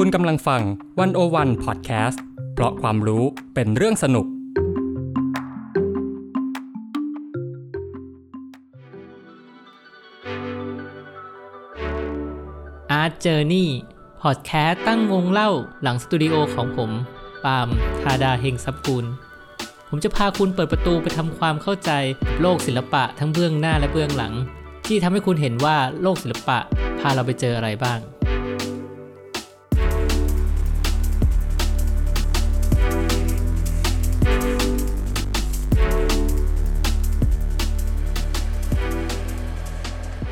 คุณกำลังฟังวันโอวันพอดแคสต์เพราะความรู้เป็นเรื่องสนุก Art Journey พอดแคสต์ตั้งวงเล่าหลังสตูดิโอของผม ปาล์มธาดาเฮงซับกุลผมจะพาคุณเปิดประตูไปทำความเข้าใจโลกศิลปะทั้งเบื้องหน้าและเบื้องหลัง ที่ทำให้คุณเห็นว่าโลกศิลปะพาเราไปเจออะไรบ้าง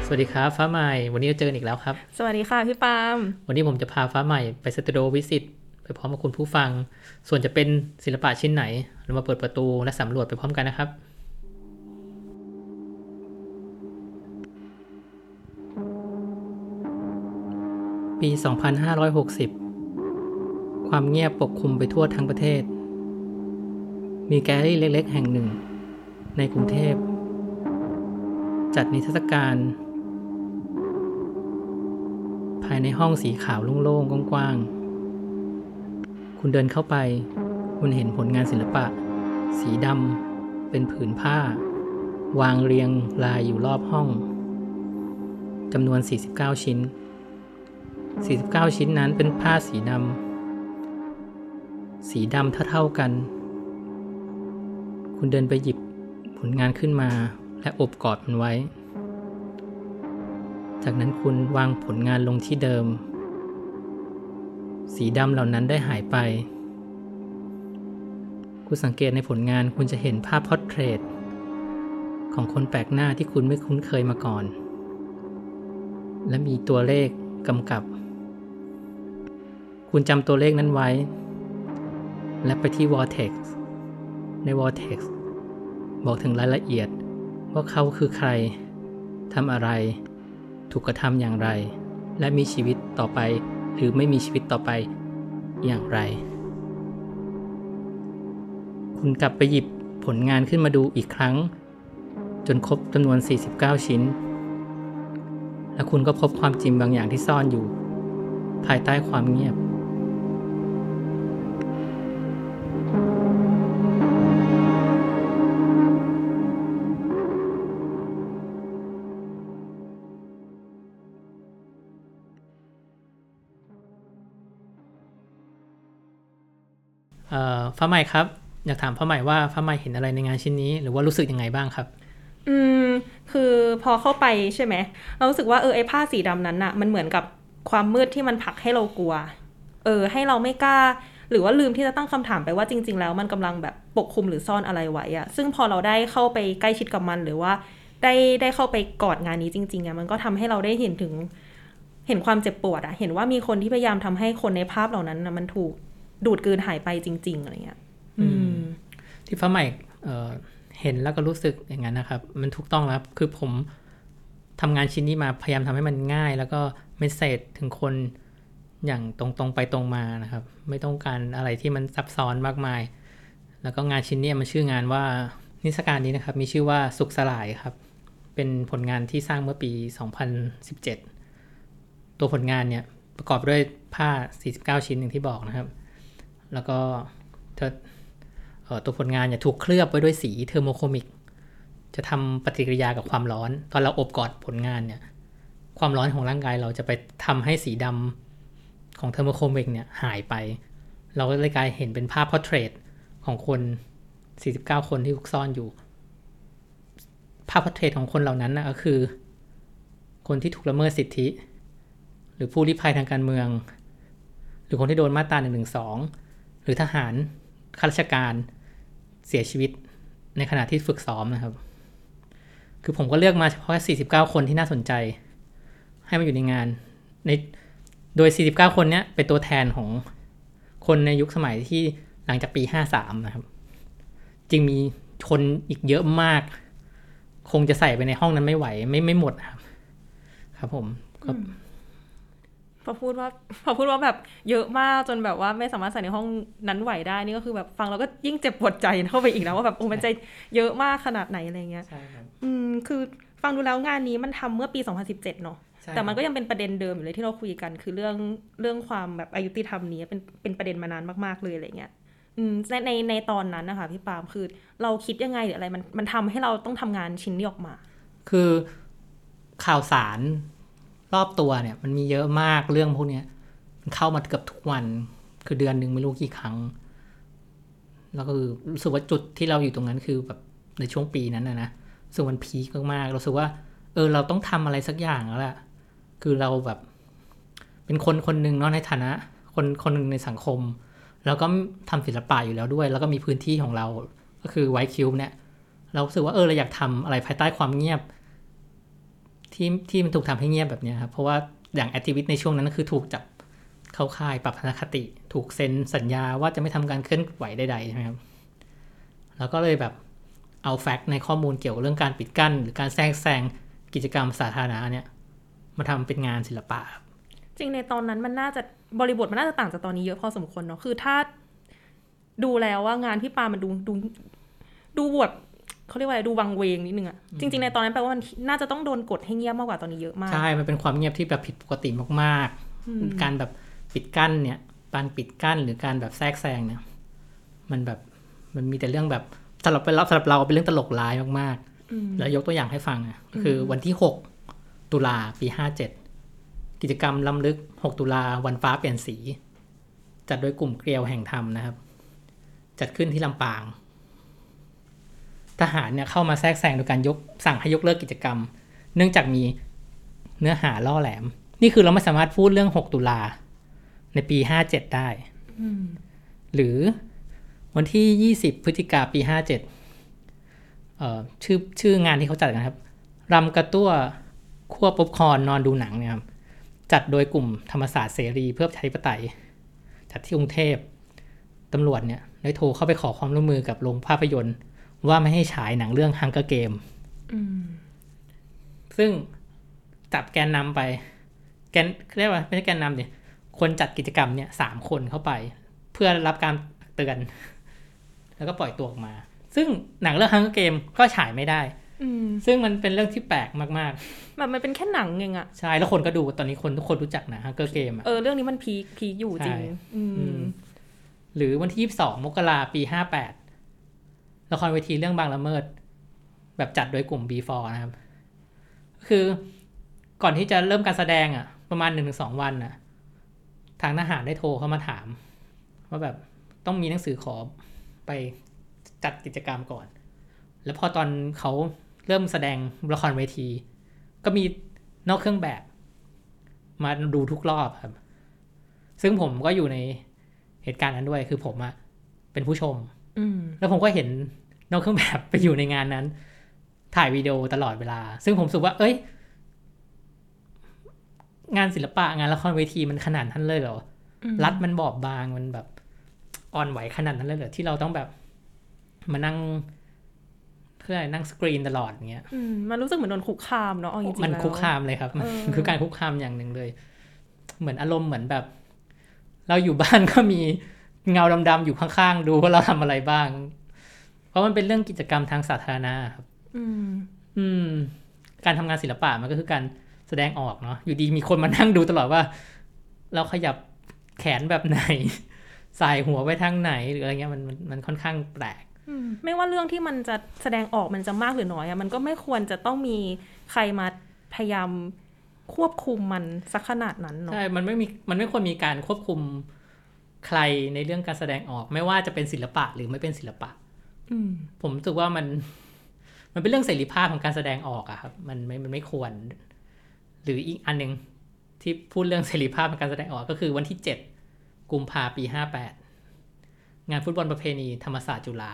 สวัสดีครับ ฟ้าใหม่ วันนี้เราเจอกันอีกแล้วครับ สวัสดีค่ะพี่ปาล์มวันนี้ผมจะพาฟ้าใหม่ไปสตูดิโอวิสิตไปพร้อมกับคุณผู้ฟัง ส่วนจะเป็นศิลปะชิ้นไหน เรามาเปิดประตูและสำรวจไปพร้อมกันนะครับปี 2560 ความเงียบปกคลุมไปทั่วทั้งประเทศ มีแกลเลอรี่เล็ก ๆ แห่งหนึ่ง ในกรุงเทพ จัดนิทรรศการภายในห้องสีขาวโล่งๆกว้างๆ คุณเดินเข้าไป คุณเห็นผลงานศิลปะ สีดำเป็นผืนผ้า วางเรียงรายอยู่รอบห้องจำนวน 49 ชิ้น 49 ชิ้นนั้นเป็นผ้าสีดำ สีดำเท่าๆกัน คุณเดินไปหยิบผลงานขึ้นมาและอบกอดมันไว้ จากนั้นคุณวางผลงานลงที่เดิม สีดำเหล่านั้นได้หายไป คุณสังเกตในผลงานคุณจะเห็นภาพพอร์เทรตของคนแปลกหน้าที่คุณไม่คุ้นเคยมาก่อน และมีตัวเลขกำกับ คุณจำตัวเลขนั้นไว้ และไปที่ Vortex ใน Vortex บอกถึงรายละเอียดว่าเขาคือใครทำอะไร ถูกกระทำอย่างไร และมีชีวิตต่อไป หรือไม่มีชีวิตต่อไปอย่างไร คุณกลับไปหยิบผลงานขึ้นมาดูอีกครั้ง จนครบจำนวน 49 ชิ้น และคุณก็พบความจริงบางอย่างที่ซ่อนอยู่ ภายใต้ความเงียบ เอ่อฟ้าใหม่ครับ อยากถามฟ้าใหม่ว่าฟ้าใหม่เห็นอะไรในงานชิ้นนี้ หรือว่ารู้สึกยังไงบ้างครับ อืม คือพอเข้าไปใช่ไหมเรารู้สึกว่าเออไอผ้าสีดำนั้นอะมันเหมือนกับความมืดที่มันผลักให้เรากลัว เออ ให้เราไม่กล้า หรือว่าลืมที่จะตั้งคำถามไปว่าจริง ๆ แล้วมันกำลังแบบปกคลุมหรือซ่อนอะไรไว้อะซึ่งพอเราได้เข้าไปใกล้ชิดกับมันหรือว่าได้ได้เข้าไปกอดงานนี้จริงๆอะมันก็ทำให้เราได้เห็นถึงเห็นความเจ็บปวดอะเห็นว่ามีคนที่พยายามทำให้คนในภาพเหล่านั้นนะมันถูก ดูดกลืนหายไปจริง ๆ อะไรเงี้ยที่ฟ้าใหม่เห็นแล้วก็รู้สึกอย่างนั้นนะครับ มันถูกต้องแล้วคือผมทำงานชิ้นนี้มาพยายามทำให้มันง่าย แล้วก็เมสเซจถึงคนอย่างตรงๆไปตรงมานะครับ ไม่ต้องการอะไรที่มันซับซ้อนมากมาย แล้วก็งานชิ้นนี้มันชื่องานว่านิทรรศการนี้นะครับ มีชื่อว่าสุขสลายครับ เป็นผลงานที่สร้างเมื่อปี 2017 ตัวผลงานเนี่ยประกอบด้วยผ้า 49 ชิ้นอย่างที่บอกนะครับ แล้วก็เธอเออตัวผลงานเนี่ยถูกเคลือบไว้ด้วยสี thermochromic จะทำปฏิกิริยากับความร้อน ตอนเราโอบกอดผลงานเนี่ย ความร้อนของร่างกายเราจะไปทำให้สีดำของ thermochromic เนี่ยหายไป เราก็เลยกลายเห็นเป็นภาพ portrait ของคน 49 คนที่ถูกซ่อนอยู่ ภาพ portrait ของคนเหล่านั้นนะก็คือ คนที่ถูกละเมิดสิทธิ หรือผู้ลี้ภัยทางการเมือง หรือคนที่โดนมาตรา112 หรือทหารข้าราชการเสียชีวิตในขณะที่ฝึกซ้อมนะครับ คือผมก็เลือกมาเฉพาะ49 คนที่น่าสนใจ ให้มาอยู่ในงานในโดย 49 คนเนี้ยเป็นตัวแทนของคนในยุคสมัยที่หลังจากปี 53 นะครับจริงมีคนอีกเยอะมาก คงจะใส่ไปในห้องนั้นไม่ไหว ไม่ไม่หมดครับ ครับผมก็ พอพูดว่าพอพูดว่าแบบเยอะมากจนแบบว่าไม่สามารถใส่ในห้องนั้นไหวได้นี่ก็คือแบบฟังแล้วก็ยิ่งเจ็บปวดใจเข้าไปอีกนะว่าแบบโอ้มันจะเยอะมากขนาดไหนอะไรเงี้ยใช่ครับอืมคือฟังดูแล้วงานนี้มันทำเมื่อปี 2017 เนอะใช่แต่มันก็ยังเป็นประเด็นเดิมอยู่เลยที่เราคุยกันคือเรื่องเรื่องความแบบอายุติธรรมนี้เป็นเป็นประเด็นมานานมากๆเลยอะไรเงี้ยอืมในในในตอนนั้นนะคะพี่ปาล์มคือเราคิดยังไงหรืออะไรมันมันทำให้เราต้องทำงานชิ้นนี้ออกมา คือข่าวสาร รอบตัวเนี่ย มันมีเยอะมากเรื่องพวกเนี้ยมันเข้ามาเกือบทุกวัน คือเดือนหนึ่งไม่รู้กี่ครั้ง แล้วก็คือรู้สึกว่าจุดที่เราอยู่ตรงนั้นคือแบบในช่วงปีนั้นนะนะสึกมันพีคมากๆเราสึกว่า เออ เราต้องทำอะไรสักอย่างแล้วล่ะ คือเราแบบ เป็นคนคนหนึ่งเนาะในฐานะ คนคนหนึ่งในสังคม แล้วก็ทำศิลปะอยู่แล้วด้วย แล้วก็มีพื้นที่ของเรา ก็คือไวคิวเนี่ย เราสึกว่าเออเราอยากทำอะไรภายใต้ความเงียบ ที่ที่มันถูกทำให้เงียบแบบนี้ครับ เพราะว่าอย่างแอคทิวิตในช่วงนั้นก็คือถูกจับเข้าค่ายปรับทัศนคติ ถูกเซ็นสัญญาว่าจะไม่ทำการเคลื่อนไหวใดๆใช่ไหมครับแล้วก็เลยแบบเอาแฟกต์ในข้อมูลเกี่ยวกับเรื่องการปิดกั้น หรือการแทรกแซงกิจกรรมสาธารณะเนี่ยมาทำเป็นงานศิลปะครับจริงในตอนนั้นมันน่าจะบริบทมันน่าจะต่างจากตอนนี้เยอะพอสมควรเนาะคือถ้าดูแล้วว่างานพี่ปามันดูดูดูแบบ เขาเรียกว่าอะไรดูวังเวงนิดนึงอะจริง ๆ ในตอนนั้นแปลว่ามันน่าจะต้องโดนกดให้เงียบมากกว่าตอนนี้เยอะมาก ใช่ มันเป็นความเงียบที่แบบผิดปกติมากๆ การแบบปิดกั้นเนี่ยการปิดกั้นหรือการแบบแทรกแซงเนี่ย มันแบบมันมีแต่เรื่องแบบสำหรับเราสำหรับเราเป็นเรื่องตลกร้ายมากๆ แล้วยกตัวอย่างให้ฟังอะก็คือวันที่6ตุลาปี57กิจกรรมล้ำลึก6ตุลาวันฟ้าเปลี่ยนสี จัดโดยกลุ่มเกลียวแห่งธรรมนะครับ จัดขึ้นที่ลำปาง ทหารเนี่ยเข้ามาแทรกแซงโดยการยกสั่งให้ยกเลิกกิจกรรม เนื่องจากมีเนื้อหาล่อแหลม นี่คือเราไม่สามารถพูดเรื่อง 6 ตุลา ในปี 57 ได้ หรือวันที่ 20 พฤศจิกาปี 57เอ่อชื่อชื่องานที่เขาจัดกันครับรำกระตั้วคั่วป๊อปคอร์นนอนดูหนังเนี่ยครับจัดโดยกลุ่มธรรมศาสตร์เสรีเพื่อประชาธิปไตย จัดที่กรุงเทพตำรวจเนี่ยได้โทรเข้าไปขอความร่วมมือกับโรงภาพยนตร์ ว่าไม่ให้ฉายหนังเรื่อง Hunger Game ซึ่งจับแกนนำไป แกนเรียกว่าไม่ใช่แกนนำเนี่ยคนจัดกิจกรรมเนี่ยสามคนเข้าไป เพื่อรับการเตือน แล้วก็ปล่อยตัวออกมา ซึ่งหนังเรื่อง Hunger Game ก็ฉายไม่ได้อืมซึ่งมันเป็นเรื่องที่แปลกมากแบบมันเป็นแค่หนังเองอะๆใช่แล้วคนก็ดูตอนนี้คนทุกคนรู้จักนะ Hunger Game อะเออเรื่องนี้มันพีคพีคอยู่จริงใช่อืมอืมหรือวันที่22มกราปี58 ละครเวทีเรื่องบางละเมิด แบบจัดโดยกลุ่ม B4 นะครับ คือก่อนที่จะเริ่มการแสดงอะ ประมาณ1-2วันน่ะ ทางทหารได้โทรเข้ามาถาม ว่าแบบต้องมีหนังสือขอไปจัดกิจกรรมก่อน แล้วพอตอนเขาเริ่มแสดงละครเวที ก็มีนอกเครื่องแบบ มาดูทุกรอบครับ ซึ่งผมก็อยู่ในเหตุการณ์นั้นด้วย คือผมอะเป็นผู้ชม แล้วผมก็เห็นนอกเครื่องแบบไปอยู่ในงานนั้น ถ่ายวิดีโอตลอดเวลา ซึ่งผมรู้สึกว่า เอ้ย งานศิลปะงานละครเวทีมันขนาดนั้นเลยเหรออรัดมันบอบบางมันแบบอ่อนไหวขนาดนั้นเลยเหรอที่เราต้องแบบมานั่งเพื่ออะไรนั่งสกรีนตลอดอย่างเงี้ยอืมมันรู้สึกเหมือนโดนคุกคามเนาะเอาจริงๆมันแล้วคุกคามเลยครับเออคือการคุกคามอย่างหนึ่งเลย เหมือนอารมณ์เหมือนแบบ เราอยู่บ้านก็มี เงาดำๆอยู่ข้างๆ ดูว่าเราทำอะไรบ้าง เพราะมันเป็นเรื่องกิจกรรมทางสาธารณะครับอืมอืม การทำงานศิลปะมันก็คือการแสดงออกเนาะอยู่ดีมีคนมานั่งดูตลอดว่า เราขยับแขนแบบไหน สายหัวไปทางไหนหรืออะไรเงี้ยมันมันมันค่อนข้างแปลกอืมไม่ว่าเรื่องที่มันจะแสดงออกมันจะมากหรือน้อยอะมันก็ไม่ควรจะต้องมีใครมาพยายามควบคุมมันสักขนาดนั้นเนาะใช่มันไม่มีมันไม่ควรมีการควบคุม ใครในเรื่องการแสดงออก ไม่ว่าจะเป็นศิลปะหรือไม่เป็นศิลปะอืมผมรู้สึกว่ามัน มันเป็นเรื่องเสรีภาพของการแสดงออกอะครับ มันไม่มันไม่ควร หรืออีกอันหนึ่งที่พูดเรื่องเสรีภาพของการแสดงออกก็คือวันที่เจ็ดกุมภาปีห้าแปดงานฟุตบอลประเพณีธรรมศาสตร์จุฬา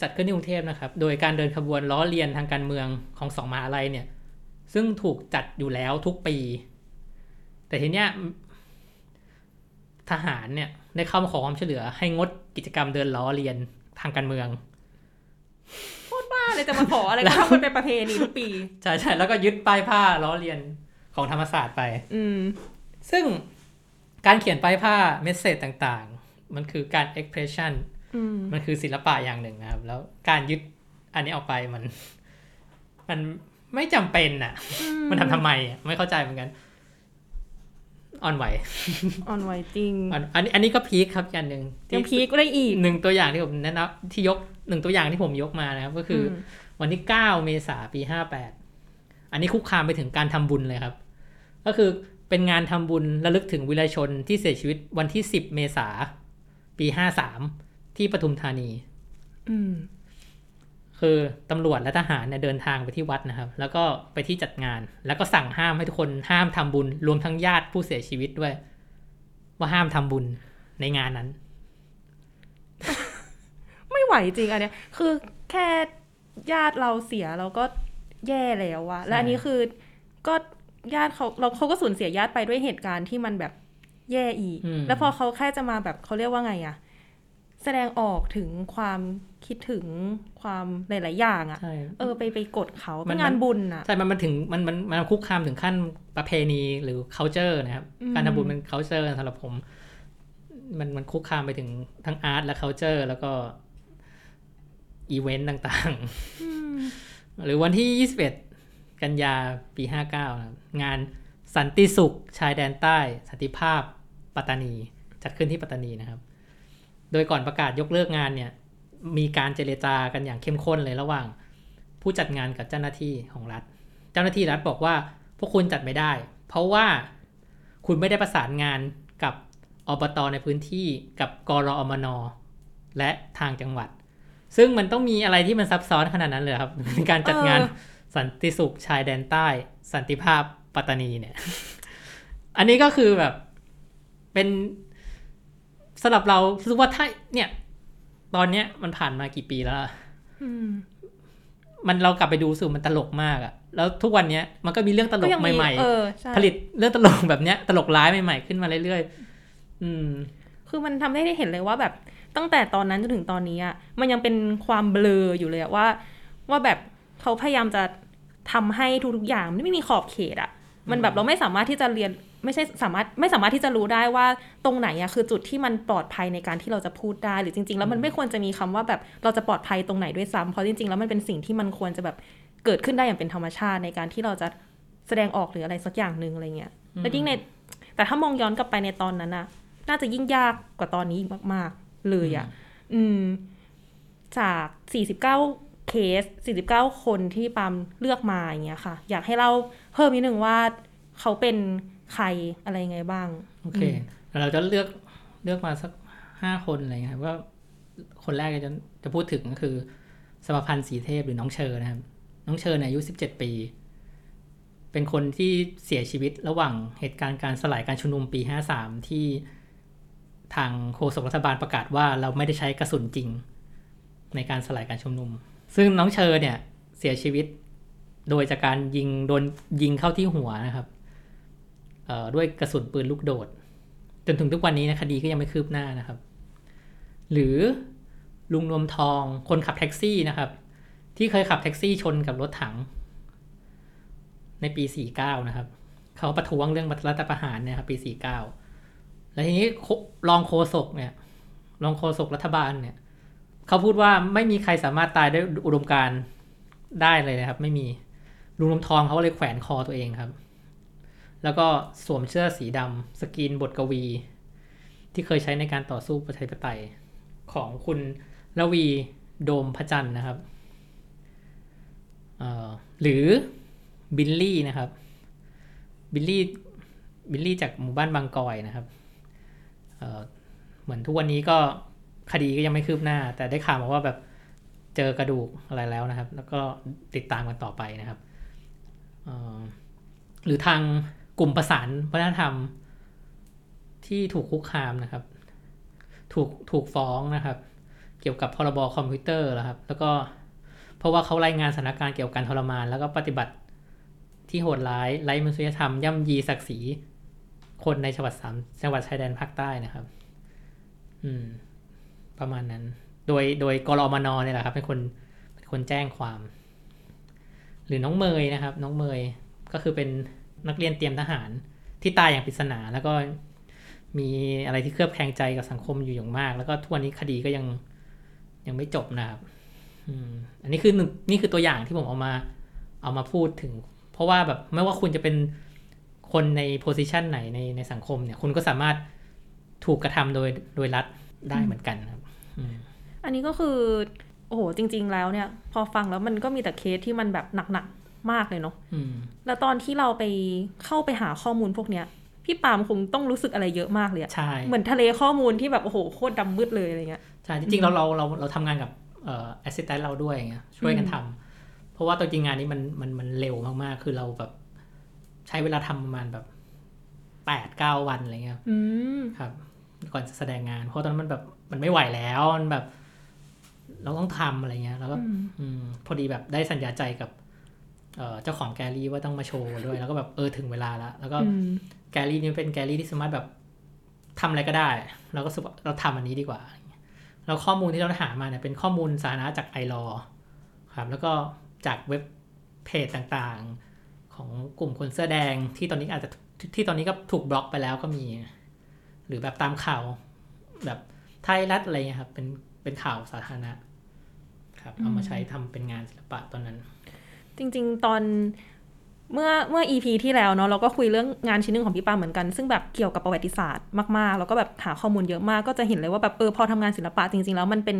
จัดขึ้นที่กรุงเทพนะครับ โดยการเดินขบวนล้อเลียนทางการเมืองของสองมหาลัยเนี่ย ซึ่งถูกจัดอยู่แล้วทุกปี แต่ทีเนี้ย ทหารเนี่ยได้เข้ามาขอความช่วยเหลือ ให้งดกิจกรรมเดินล้อเลียนทางการเมืองบ้าเลยจะมาขออะไรก็ต้องมันเป็นประเพณีทุกปีใช่ใช่แล้วก็ยึดป้ายผ้าล้อเลียนของธรรมศาสตร์ไป อืม ซึ่งการเขียนป้ายผ้าเมสเซจต่างๆ มันคือการ expression อืมมันคือศิลปะอย่างหนึ่งนะครับ แล้วการยึดอันนี้ออกไปมัน มันไม่จำเป็นอะ มันทำทำไมอะไม่เข้าใจเหมือนกัน อ่อนไหวอ่อนไหวจริงอันอันนี้อันนี้ก็พีคครับอย่างหนึ่งที่ยังพีคได้อีกหนึ่งตัวอย่างที่ผมแนะนำที่ยกหนึ่งตัวอย่างที่ผมยกมานะครับ ก็คืออมวันที่เก้าเมษาปีห้าแปดอันนี้คุกคามไปถึงการทำบุญเลยครับ ก็คือเป็นงานทำบุญระลึกถึงวิรชนที่เสียชีวิตวันที่สิบเมษาปีห้าสามที่ปทุมธานี อืม คือตำรวจและทหารเนี่ยเดินทางไปที่วัดนะครับ แล้วก็ไปที่จัดงาน แล้วก็สั่งห้ามให้ทุกคนห้ามทำบุญ รวมทั้งญาติผู้เสียชีวิตด้วย ว่าห้ามทำบุญในงานนั้น ไม่ไหวจริงอันเนี้ย คือแค่ญาติเราเสียเราก็แย่แล้วอะและอันนี้คือก็ญาติเขาเราเขาก็สูญเสียญาติไปด้วยเหตุการณ์ที่มันแบบแย่อีกอืมแล้วพอเขาแค่จะมาแบบเขาเรียกว่าไงอะ แสดงออกถึงความคิดถึงความหลาย ๆ อย่างอะใช่เออไปไปกดเขามัเป็นนงานบุญอะใช่ มันมันถึงมันมันมันคุกคามถึงขั้นประเพณีหรือ culture นะครับอืมการทำบุญเป็น culture สำหรับผม มันมันคุกคามไปถึงทั้ง art และ culture แล้วก็อีเวนต์ต่าง ๆ หรือวันที่ 21 กันยาปี 59นะครับงานสันติสุข ชายแดนใต้ สันติภาพปัตตานีจัดขึ้นที่ปัตตานีนะครับ โดยก่อนประกาศยกเลิกงานเนี่ย มีการเจรจากันอย่างเข้มข้นเลยระหว่าง ผู้จัดงานกับเจ้าหน้าที่ของรัฐ เจ้าหน้าที่รัฐบอกว่าพวกคุณจัดไม่ได้ เพราะว่าคุณไม่ได้ประสานงานกับอบตในพื้นที่กับกรอมน และทางจังหวัด ซึ่งมันต้องมีอะไรที่มันซับซ้อนขนาดนั้นเลยครับในการจัดงานสันติสุขชายแดนใต้ สันติภาพปัตตานีเนี่ย อันนี้ก็คือแบบเป็น สำหรับเรารู้สึกว่าถ้าเนี่ย ตอนเนี้ยมันผ่านมากี่ปีแล้วอะอืมมันเรากลับไปดูสูมันตลกมากอะแล้วทุกวันเนี้ยมันก็มีเรื่องตลก็กยังมีใหม่เออใช่ๆผลิตเรื่องตลกแบบเนี้ย ตลกร้ายใหม่ๆขึ้นมาเรื่อยๆอืม คือมันทำให้ได้เห็นเลยว่าแบบตั้งแต่ตอนนั้นจนถึงตอนนี้อะมันยังเป็นความเบลออยู่เลยอะว่า ว่าแบบเขาพยายามจะทำให้ทุกๆอย่างมันไม่มีขอบเขตอะมันแบบเราไม่สามารถที่จะเรียน ไม่ใช่สามารถไม่สามารถที่จะรู้ได้ว่าตรงไหนอะคือจุดที่มันปลอดภัยในการที่เราจะพูดได้ หรือจริง ๆ แล้วมันไม่ควรจะมีคำว่าแบบเราจะปลอดภัยตรงไหนด้วยซ้ำเพราะจริง ๆ แล้วมันเป็นสิ่งที่มันควรจะแบบเกิดขึ้นได้อย่างเป็นธรรมชาติในการที่เราจะแสดงออกหรืออะไรสักอย่างหนึ่งอะไรเงี้ยแล้วยิ่งในแต่ถ้ามองย้อนกลับไปในตอนนั้นอะน่าจะยิ่งยากกว่าตอนนี้อีกมาก ๆ เลยอะอืม จาก49เคส49คนที่ปาล์มเลือกมาอย่างเงี้ยค่ะ อยากให้เล่าเพิ่มนิดนึงว่าเขาเป็น ใครอะไรยังไงบ้าง โอเคแล้วเราจะเลือกเลือกมาสักห้าคนอะไรเงี้ยครับว่าคนแรกจะจะพูดถึงก็คือ สมพันธ์สีเทพหรือน้องเชอนะครับ น้องเชอเนี่ยอายุสิบเจ็ดปี เป็นคนที่เสียชีวิตระหว่างเหตุการณ์การสลายการชุมนุมปีห้าสามที่ทางโฆษกรัฐบาลประกาศว่าเราไม่ได้ใช้กระสุนจริง ในการสลายการชุมนุม ซึ่งน้องเชอเนี่ยเสียชีวิต โดยจากการยิงโดนยิงเข้าที่หัวนะครับเอ่อ ด้วยกระสุนปืนลูกโดด จนถึงทุกวันนี้นะคดีก็ยังไม่คืบหน้านะครับ หรือลุงนวมทองคนขับแท็กซี่นะครับ ที่เคยขับแท็กซี่ชนกับรถถัง ในปี 49 นะครับ เขาประท้วงเรื่องรัฐประหารเนี่ยครับปี 49 แล้วทีนี้รองโฆษกเนี่ยรองโฆษกรัฐบาลเนี่ยเขาพูดว่าไม่มีใครสามารถตายด้วยอุดมการได้เลยนะครับ ไม่มีลุงนวมทองเขาเลยแขวนคอตัวเองครับ แล้วก็สวมเสื้อสีดำสกรีนบทกวี ที่เคยใช้ในการต่อสู้ประชาธิปไตยของคุณละวีโดมพระจันทร์นะครับหรือบิลลี่นะครับบิลลี่บิลลี่จากหมู่บ้านบางกอยนะครับเเหมือนทุกวันนี้ก็คดีก็ยังไม่คืบหน้า แต่ได้ข่าวมาว่าแบบเจอกระดูกอะไรแล้วนะครับ แล้วก็ติดตามกันต่อไปนะครับหรือทาง กลุ่มประสานวัฒนธรรม ที่ถูกคุกคามนะครับ ถูกถูกฟ้องนะครับ เกี่ยวกับพรบคอมพิวเตอร์แล้วครับ แล้วก็เพราะว่าเขารายงานสถานการณ์เกี่ยวกับการทรมาน แล้วก็ปฏิบัติที่โหดร้ายไร้มนุษยธรรม ย่ำยีศักดิ์ศรีคนในจังหวัดสามจังหวัดชายแดนภาคใต้นะครับ อืม ประมาณนั้น โดยโดยกรอมนเนี่ยแหละครับ เป็นคนเป็นคนแจ้งความ หรือน้องเมยนะครับ น้องเมยก็คือเป็น นักเรียนเตรียมทหารที่ตายอย่างปริศนาแล้วก็มีอะไรที่เคลือบแคลงใจกับสังคมอยู่อย่างมาก แล้วก็ทุกวันนี้คดีก็ยังยังไม่จบนะครับอันนี้คือนี่คือตัวอย่างที่ผมเอามาเอามาพูดถึง เพราะว่าแบบไม่ว่าคุณจะเป็นคนในโพสิชันไหนในในสังคมเนี่ย คุณก็สามารถถูกกระทำโดยโดยรัฐได้เหมือนกันครับอันนี้ก็คือ โอ้โหจริง ๆ แล้วเนี่ย พอฟังแล้วมันก็มีแต่เคสที่มันแบบหนักๆ มากเลยเนาะอืมแล้วตอนที่เราไปเข้าไปหาข้อมูลพวกเนี้ย พี่ปาล์มคงต้องรู้สึกอะไรเยอะมากเลยอะใช่เหมือนทะเลข้อมูลที่แบบโอ้โหโคตรดำมืดเลยอะไรเงี้ยใช่จริงๆเราเราเราเราทำงานกับเอ่อ assistant เราด้วยอย่างเงี้ยช่วยกันทำเพราะว่าตัวจริงงานนี้มันมันมันเร็วมากๆ คือเราแบบใช้เวลาทำประมาณแบบแปดเก้าวันอะไรเงี้ยอืมครับก่อนจะแสดงงาน เพราะตอนนั้นมันแบบมันไม่ไหวแล้วมันแบบ เราต้องทำอะไรเงี้ย แล้วก็อืมอืมพอดีแบบได้สัญญาใจกับ เอ่อเจ้าของแกลลี่ว่าต้องมาโชว์ด้วย แล้วก็แบบเออถึงเวลาแล้ว แล้วก็อืมแกลลี่นี่เป็นแกลลี่ที่สามารถแบบทำอะไรก็ได้ เราก็รู้สึกว่าเราทำอันนี้ดีกว่าแล้วข้อมูลที่เราหามาเนี่ยเป็นข้อมูลสาธารณะจากไอรอครับ แล้วก็จากเว็บเพจต่างๆ ของกลุ่มคนเสื้อแดงที่ตอนนี้อาจจะที่ตอนนี้ก็ถูกบล็อกไปแล้วก็มี หรือแบบตามข่าวแบบไทยรัฐอะไรเงี้ยครับเป็นเป็นข่าวสาธารณะครับเอามาใช้ทำเป็นงานศิลปะตอนนั้น จริง ๆ ตอนเมื่อเมื่อ EP ที่แล้วเนาะเราก็คุยเรื่องงานชิ้นหนึ่งของพี่ปาล์มเหมือนกัน ซึ่งแบบเกี่ยวกับประวัติศาสตร์มากๆ แล้วก็แบบหาข้อมูลเยอะมากก็จะเห็นเลยว่าแบบเออพอทำงานศิลปะจริง ๆ แล้วมันเป็น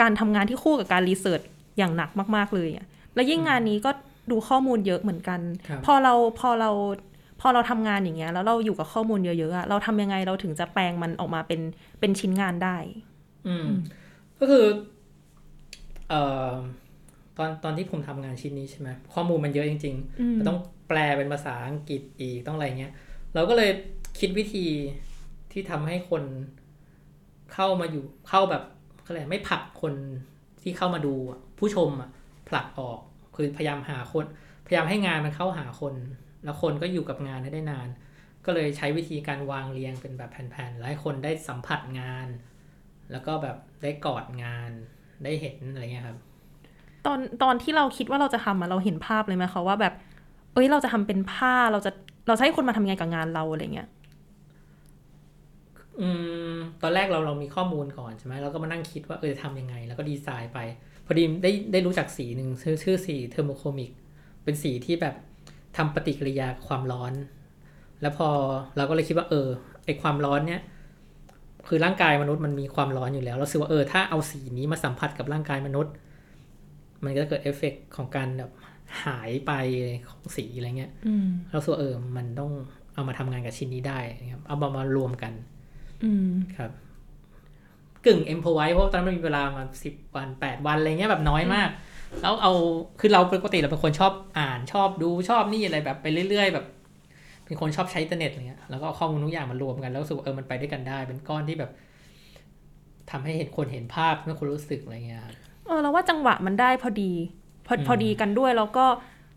การทำงานที่คู่กับการรีเสิร์ชอย่างหนักมากๆเลยอะแล้วยิ่งงานนี้ก็ดูข้อมูลเยอะเหมือนกันครับพอเราพอเราพอเราทำงานอย่างเงี้ยแล้วเราอยู่กับข้อมูลเยอะๆอะเราทำยังไงเราถึงจะแปลงมันออกมาเป็นเป็นชิ้นงานได้ อืม ก็คือ เอ่อ ตอนตอนที่ผมทำงานชิ้นนี้ใช่ไหมข้อมูลมันเยอะจริงอืมๆมันต้องแปลเป็นภาษาอังกฤษอีกต้องอะไรเงี้ย เราก็เลยคิดวิธีที่ทำให้คนเข้ามาอยู่เข้าแบบเขาเรียกอะไรไม่ผลักคนที่เข้ามาดูอะผู้ชมอะผลักออกคือพยายามหาคน พยายามให้งานมันเข้าหาคน แล้วคนก็อยู่กับงานให้ได้นาน ก็เลยใช้วิธีการวางเรียงเป็นแบบแผ่นๆแล้วให้คนได้สัมผัสงาน แล้วก็แบบได้กอดงานได้เห็นอะไรเงี้ยครับ ตอนตอนที่เราคิดว่าเราจะทำอะเราเห็นภาพเลยไหมคะว่าแบบ เอ้ยเราจะทำเป็นผ้าเราจะเราจะให้คนมาทำงานกับงานเราอะไรเงี้ยอืมตอนแรกเราเรามีข้อมูลก่อนใช่ไหมเราก็มานั่งคิดว่าเออจะทำยังไง แล้วก็ดีไซน์ไป พอดีได้ได้รู้จักสีหนึ่งชื่อชื่อสี thermochromic เป็นสีที่แบบทำปฏิกิริยาความร้อน แล้วพอเราก็เลยคิดว่าเออไอความร้อนเนี้ยคือร่างกายมนุษย์มันมีความร้อนอยู่แล้วเราสึกว่าเออถ้าเอาสีนี้มาสัมผัสกับร่างกายมนุษย์ มันก็จะเกิดเอฟเฟกต์ของการแบบหายไปของสีอะไรเงี้ยอืมเราสึกว่าเออมันต้องเอามาทำงานกับชิ้นนี้ได้นะครับเอามามารวมกันอืมครับกึ่ง improvise เพราะตอนนั้นมันมีเวลามาสิบวันแปดวันอะไรเงี้ยแบบน้อยมาก แล้วเอาคือเราปกติเราเป็นคนชอบอ่านชอบดูชอบนี่อะไรแบบไปเรื่อย ๆ แบบ เป็นคนชอบใช้อินเทอร์เน็ตอะไรเงี้ยแล้วก็เอาข้อมูลทุกอย่างมารวมกัน แล้วรู้สึกว่าเออมันไปด้วยกันได้ เป็นก้อนที่แบบทำให้เห็นคนเห็นภาพให้คนรู้สึกอะไรเงี้ยครับ เออเราว่าจังหวะมันได้พอดี พออืมพอดีกันด้วยแล้วก็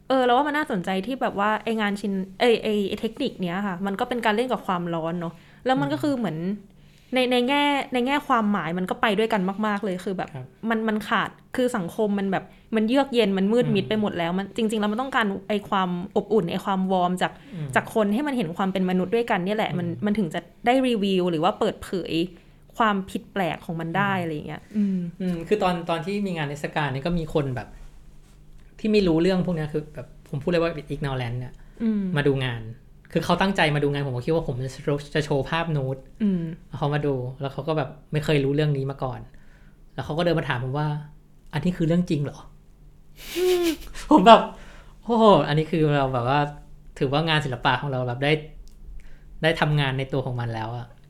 เออเราว่ามันน่าสนใจที่แบบว่าไองานชิ้นเอยไอไอเทคนิคเนี้ยค่ะ มันก็เป็นการเล่นกับความร้อนเนาะแล้วมันก็คือเหมือนในในแง่ในแง่ความหมายมันก็ไปด้วยกันมาก ๆ เลยคือแบบครับมันมันขาดคือสังคมมันแบบมันเยือกเย็นมันมืดมิดไปหมดแล้วมันจริง ๆ แล้วมันต้องการไอความอบอุ่นไอความวอร์มจากอืมจากคนให้มันเห็นความเป็นมนุษย์ด้วยกันเนี่ยแหละมันมันถึงจะได้รีวิวหรือว่าเปิดเผย ความผิดแปลกของมันได้อะไรอย่างเงี้ยอืมอืมคือตอนตอนที่มีงานเทศกาลเนี่ยก็มีคนแบบ ที่ไม่รู้เรื่องพวกเนี้ยคือแบบผมพูดเลยว่า ignorant เนี่ยอืมมาดูงาน คือเขาตั้งใจมาดูงานผมก็คิดว่าผมจะโชว์จะโชว์ภาพนูดอืมแล้วเขามาดูแล้วเขาก็แบบไม่เคยรู้เรื่องนี้มาก่อน แล้วเขาก็เดินมาถามผมว่า อันนี้คือเรื่องจริงเหรอ ผมแบบโอ้โหอันนี้คือเราแบบว่า ถือว่างานศิลปะของเราแบบได้ ได้ทำงานในตัวของมันแล้วอะอืม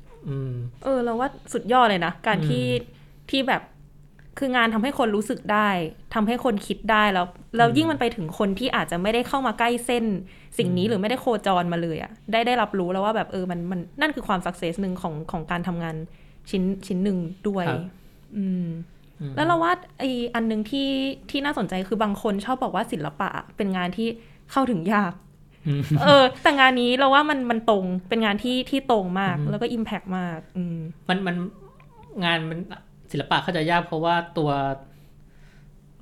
เออ เราว่าสุดยอดเลยนะ การที่ที่แบบคืองานทำให้คนรู้สึกได้ทำให้คนคิดได้แล้วแล้วยิ่งมันไปถึงคนที่อาจจะไม่ได้เข้ามาใกล้เส้น สิ่งนี้หรือไม่ได้โคจรมาเลยอะ่ะได้ได้รับรู้แล้วว่าแบบเออมันมันนั่นคือความสักเซสหนึ่งของของการทำงานชิ้นชิ้นหนึ่งด้วยครับอืมอืม แล้วเราว่าไออันหนึ่งที่ที่น่าสนใจคือบางคนชอบบอกว่าศิลปะ เป็นงานที่เข้าถึงยากอืม เออ แต่งานนี้เราว่ามันมันตรงเป็นงานที่ที่ตรงมากอืมแล้วก็อิมแพกมาก อืมมันมันงานมันศิลปะเข้าใจยากเพราะว่าตัว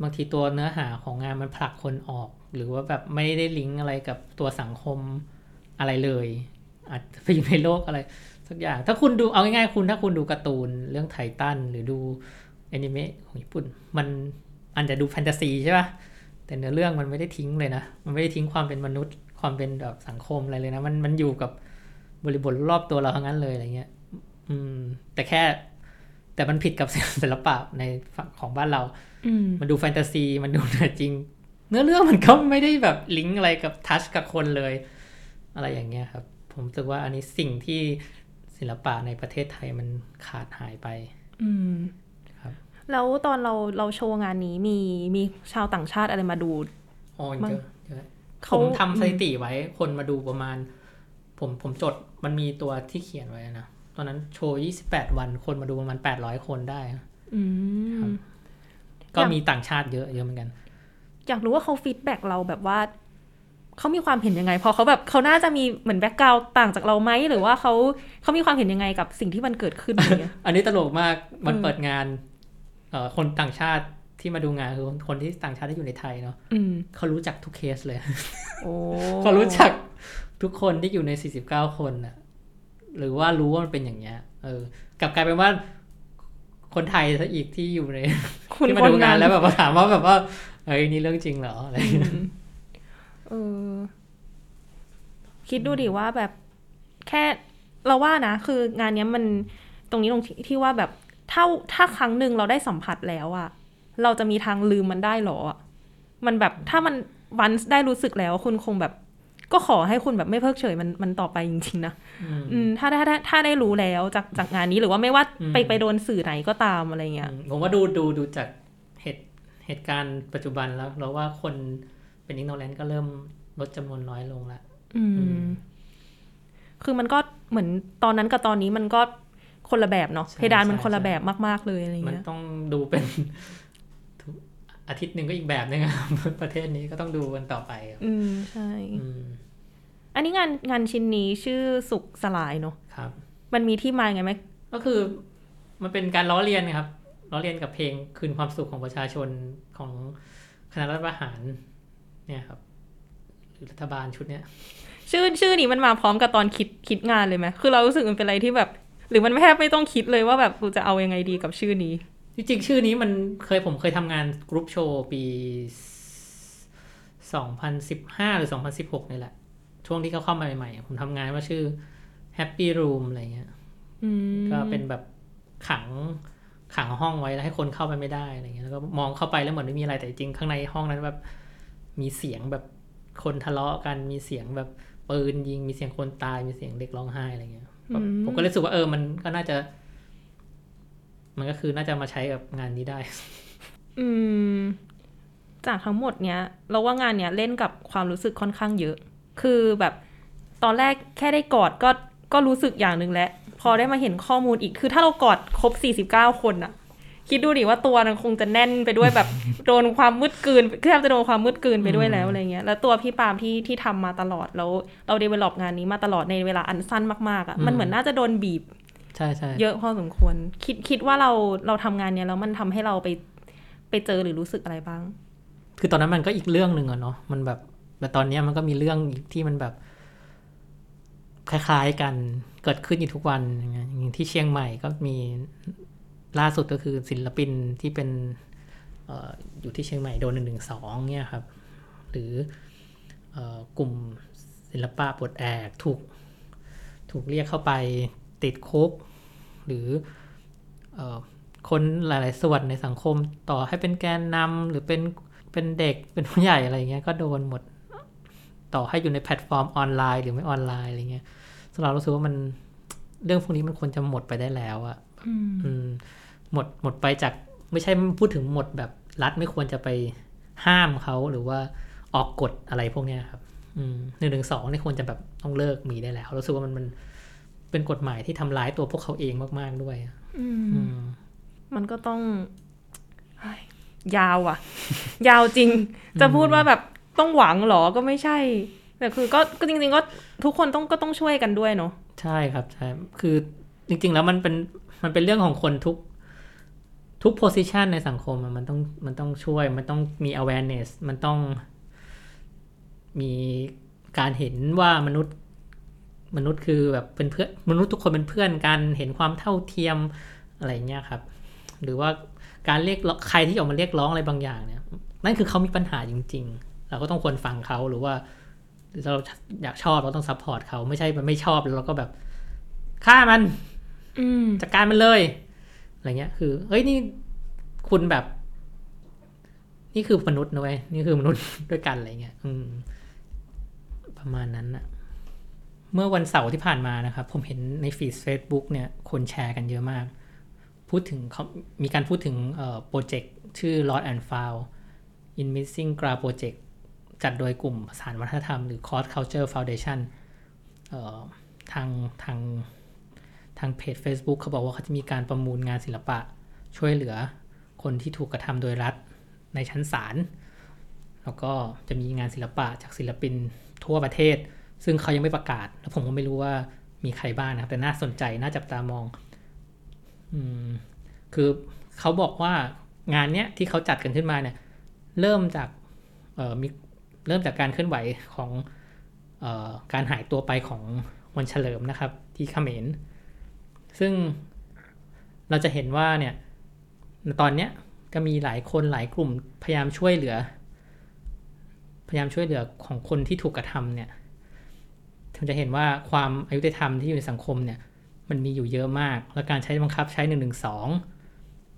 บางทีตัวเนื้อหาของงานมันผลักคนออก หรือว่าแบบไม่ได้ลิงก์อะไรกับตัวสังคมอะไรเลยอาจจะไปอยู่ในโลกอะไร สักอย่าง ถ้าคุณดูเอาง่ายๆคุณถ้าคุณดูการ์ตูนเรื่องไททันหรือดูแอนิเมะของญี่ปุ่น มันอันจะดูแฟนตาซีใช่ปะแต่เนื้อเรื่องมันไม่ได้ทิ้งเลยนะ มันไม่ได้ทิ้งความเป็นมนุษย์ ความเป็นแบบสังคมอะไรเลยนะ มันมันอยู่กับบริบทรอบตัวเราทั้งนั้นเลยอะไรเงี้ย อืม แต่แค่ แต่มันผิดกับศิลปะในฝั่งของบ้านเรา อืมมันดูแฟนตาซี มันดูเหนือจริง เนื้อเรื่องมันก็ไม่ได้แบบลิงก์อะไรกับทัชกับคนเลย อะไรอย่างเงี้ยครับ ผมรู้สึกว่าอันนี้สิ่งที่ศิลปะในประเทศไทยมันขาดหายไป อืมครับ แล้วตอนเราเราโชว์งานนี้มีมีชาวต่างชาติอะไรมาดูโอ้ยมันเยอะเยอะเขา ผมทำสถิติไว้ คนมาดูประมาณ ผมผมจดมันมีตัวที่เขียนไว้นะ ตอนนั้นโชว์28วัน คนมาดูประมาณ800คนได้อืมก็อยากมีต่างชาติเยอะเยอะเหมือนกัน อยากรู้ว่าเขา feedback เราแบบว่าเขามีความเห็นยังไง พอเขาแบบเขาน่าจะมีเหมือนแบ็กกราวต่างจากเราไหมหรือว่าเขาเขามีความเห็นยังไงกับสิ่งที่มันเกิดขึ้นอย่างเงี้ยอันนี้ตลกมากมันอืมเปิดงานเอ่อคนต่างชาติ ที่มาดูงานคือคนที่ต่างชาติที่อยู่ในไทยเนาะอืมเขารู้จักทุกเคสเลยโอ้เขารู้จักทุกคนที่อยู่ใน 49 คนน่ะหรือว่ารู้ว่ามันเป็นอย่างเงี้ย เออ กลับกลายเป็นว่าคนไทยซะอีกที่อยู่ในคุณที่มาคนดูงานนั้นแล้วแบบมาถามว่าแบบว่าเอ้ยนี่เรื่องจริงเหรออะไรอย่างเงี้ยเออคิดดูดิว่าแบบแค่เราว่านะ คืองานเนี้ยมันตรงนี้ตรงที่ที่ว่าแบบถ้าถ้าครั้งหนึ่งเราได้สัมผัสแล้วอะ เราจะมีทางลืมมันได้หรออะมันแบบถ้ามันวันได้รู้สึกแล้วคุณคงแบบ ก็ขอให้คุณแบบไม่เพิกเฉยมันมันต่อไปจริงๆนะอืมอืมถ้าถ้าถ้าถ้าได้รู้แล้วจากจากงานนี้หรือว่าไม่ว่าอืมไปไปโดนสื่อไหนก็ตามอะไรเงี้ยผมว่าดูดูดูจากเหตุเหตุการณ์ปัจจุบันแล้วเราว่าคนเป็นอิงโนแลนก็เริ่มลดจำนวนน้อยลงละอืมอืม คือมันก็เหมือนตอนนั้นกับตอนนี้มันก็คนละแบบเนาะใช่เพดานมันใช่คนละใช่แบบมาก ๆ เลยอะไรมันเงี้ยต้องดูเป็นทุก อาทิตย์หนึ่งก็อีกแบบนึงอะประเทศนี้ก็ต้องดูกันต่อไปครับอืมใช่อืมอันนี้งานงานชิ้นนี้ชื่อสุขสลายเนาะครับ มันมีที่มาไงไหมก็คือ มันเป็นการล้อเลียนนะครับล้อเลียนกับเพลงคืนความสุขของประชาชนของคณะรัฐประหาร เนี่ยครับหรือรัฐบาลชุดเนี้ยชื่อชื่อนี้มันมาพร้อมกับตอนคิดคิดงานเลยไหมคือเรารู้สึกมันเป็นอะไรที่แบบ หรือมันแทบไม่ต้องคิดเลยว่าแบบกูจะเอายังไงดีกับชื่อนี้ จริงๆชื่อนี้มันเคยผมเคยทำงานกรุ๊ปโชว์ปี 2015 หรือ 2016 นี่แหละ ช่วงที่เขาเข้ามาใหม่ๆ ผมทำงานว่าชื่อ Happy Room อะไรเงี้ยอืมก็เป็นแบบขังขังห้องไว้แล้วให้คนเข้าไปไม่ได้อะไรเงี้ยแล้วก็มองเข้าไปแล้วเหมือนไม่มีอะไรแต่จริงๆข้างในห้องนั้นแบบมีเสียงแบบคนทะเลาะกันมีเสียงแบบปืนยิงมีเสียงคนตายมีเสียงเด็กร้องไห้อะไรเงี้ยแบบผมก็เลยรู้สึกว่าเออมันก็น่าจะ มันก็คือน่าจะมาใช้กับงานนี้ได้ อืม จากทั้งหมดเนี้ย เราว่างานเนี้ยเล่นกับความรู้สึกค่อนข้างเยอะ คือแบบตอนแรกแค่ได้กอดก็ก็รู้สึกอย่างหนึ่งแล้ว พอได้มาเห็นข้อมูลอีกคือถ้าเรากอดครบ 49 คนอะคิดดูดิว่าตัวมันคงจะแน่นไปด้วยแบบโดนความมืดกืนคือแทบจะโดนความมืดกืนไปด้วยแล้วอะไรเงี้ยแล้วตัวพี่ปาล์มที่ที่ทำมาตลอดแล้วเราเดเวล็อปงานนี้มาตลอดในเวลาอันสั้นมากๆอะมันเหมือนน่าจะโดนบีบ ใช่ใช่เยอะพอสมควร คิดคิดว่าเราเราทำงานเนี้ยแล้วมันทำให้เราไปไปเจอหรือรู้สึกอะไรบ้าง คือตอนนั้นมันก็อีกเรื่องหนึ่งอะเนาะมันแบบแต่ตอนเนี้ยมันก็มีเรื่องที่มันแบบ คล้ายๆกันเกิดขึ้นอยู่ทุกวันอย่างเงี้ยอย่างที่เชียงใหม่ก็มีล่าสุดก็คือศิลปินที่เป็นเอออยู่ที่เชียงใหม่โดนหนึ่งหนึ่งสองเนี่ยครับ หรือเออกลุ่มศิลปะปลดแอกถูก ถูกเรียกเข้าไปติดคุก หรือเออคนหลาย ๆ ส่วนในสังคมต่อให้เป็นแกนนำหรือเป็นเป็นเด็กเป็นผู้ใหญ่อะไรเงี้ยก็โดนหมดต่อให้อยู่ในแพลตฟอร์มออนไลน์หรือไม่ออนไลน์อะไรเงี้ยสำหรับเรารู้สึกว่ามันเรื่องพวกนี้มันควรจะหมดไปได้แล้วอะอืมหมดหมดไปจากไม่ใช่พูดถึงหมดแบบรัฐไม่ควรจะไปห้ามเขาหรือว่าออกกฎอะไรพวกเนี้ยครับหนึ่งหนึ่งสองนี่ควรจะแบบต้องเลิกมีได้แล้วรู้สึกว่ามันมัน เป็นกฎหมายที่ทำร้ายตัวพวกเขาเองมาก ๆด้วยอะอืมอืมมันก็ต้องเฮ้ยยาวอะ ยาวจริง จะพูดว่าแบบต้องหวังเหรอก็ไม่ใช่แต่คือก็ก็จริง ๆ ก็ทุกคนต้องก็ต้องช่วยกันด้วยเนาะใช่ครับใช่คือจริง ๆ แล้วมันเป็นมันเป็นเรื่องของคนทุกทุก position ในสังคมอะมันต้องมันต้องช่วย มันต้องมี awareness มันต้องมีการเห็นว่ามนุษย์ มนุษย์คือแบบเป็นเพื่อนมนุษย์ทุกคนเป็นเพื่อนกันเห็นความเท่าเทียมอะไรเงี้ยครับ หรือว่าการเรียกร้องใครที่ออกมาเรียกร้องอะไรบางอย่างเนี่ยนั่นคือเขามีปัญหาจริง ๆ เราก็ต้องควรฟังเขาหรือว่าเราอยากชอบเราต้อง support เขาไม่ใช่มันไม่ชอบแล้วเราก็แบบฆ่ามันอืมจัดการมันเลยอะไรเงี้ย คือเฮ้ยนี่คุณแบบ นี่คือมนุษย์นะเว้ยนี่คือมนุษย์ด้วยกันอะไรเงี้ย อืม ประมาณนั้นนะ เมื่อวันเสาร์ที่ผ่านมานะครับ ผมเห็นในฟีด Facebook เนี่ยคนแชร์กันเยอะมาก พูดถึงเขามีการพูดถึงโปรเจกต์ชื่อ Lost and Found in Missing Gra Project จัดโดยกลุ่มสารวัฒนธรรมหรือ Cross Culture Foundation ทางทางทางเพจ Facebook เขาบอกว่าเขาจะมีการประมูลงานศิลปะ ช่วยเหลือคนที่ถูกกระทำโดยรัฐในชั้นศาลแล้วก็จะมีงานศิลปะจากศิลปินทั่วประเทศ ซึ่งเขายังไม่ประกาศ แล้วผมก็ไม่รู้ว่ามีใครบ้างนะครับ แต่น่าสนใจน่าจับตามองอืมคือเขาบอกว่างานเนี้ยที่เขาจัดกันขึ้นมาเนี่ย เริ่มจากเอ่อมีเริ่มจากการเคลื่อนไหวของเอ่อการหายตัวไปของวันเฉลิมนะครับ ที่เขมรซึ่งเราจะเห็นว่าเนี่ยตอนเนี้ยก็มีหลายคนหลายกลุ่มพยายามช่วยเหลือ พยายามช่วยเหลือของคนที่ถูกกระทำเนี่ย ถึงจะเห็นว่าความอายุติธรรมที่อยู่ในสังคมเนี่ยมันมีอยู่เยอะมาก และการใช้บังคับใช้หนึ่งหนึ่งสอง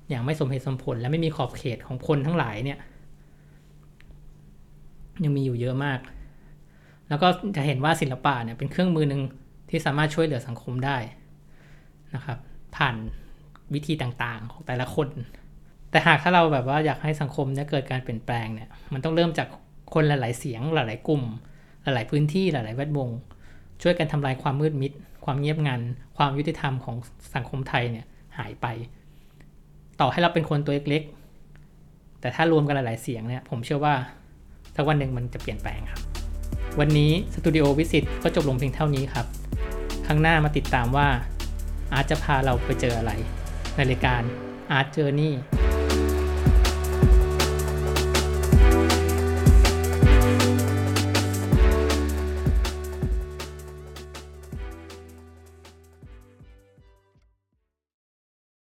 อย่างไม่สมเหตุสมผล และไม่มีขอบเขตของคนทั้งหลายเนี่ย ยังมีอยู่เยอะมาก แล้วก็จะเห็นว่าศิลปะเนี่ยเป็นเครื่องมือหนึ่งที่สามารถช่วยเหลือสังคมได้นะครับ ผ่านวิธีต่างๆของแต่ละคน แต่หากถ้าเราแบบว่าอยากให้สังคมเนี่ยเกิดการเปลี่ยนแปลงเนี่ย มันต้องเริ่มจากคนหลาย ๆ เสียงหลาย ๆ กลุ่ม หลาย ๆ พื้นที่หลาย ๆ แวดวง ช่วยกันทำลายความมืดมิด ความเงียบงัน ความยุติธรรมของสังคมไทยเนี่ยหายไป ต่อให้เราเป็นคนตัวเล็กๆ แต่ถ้ารวมกันหลาย ๆ เสียงเนี่ยผมเชื่อว่าสักวันหนึ่งมันจะเปลี่ยนแปลงครับ วันนี้สตูดิโอวิสิตก็จบลงเพียงเท่านี้ครับ ครั้งหน้ามาติดตามว่าอาร์ตจะพาเราไปเจออะไร ในรายการ Art Journey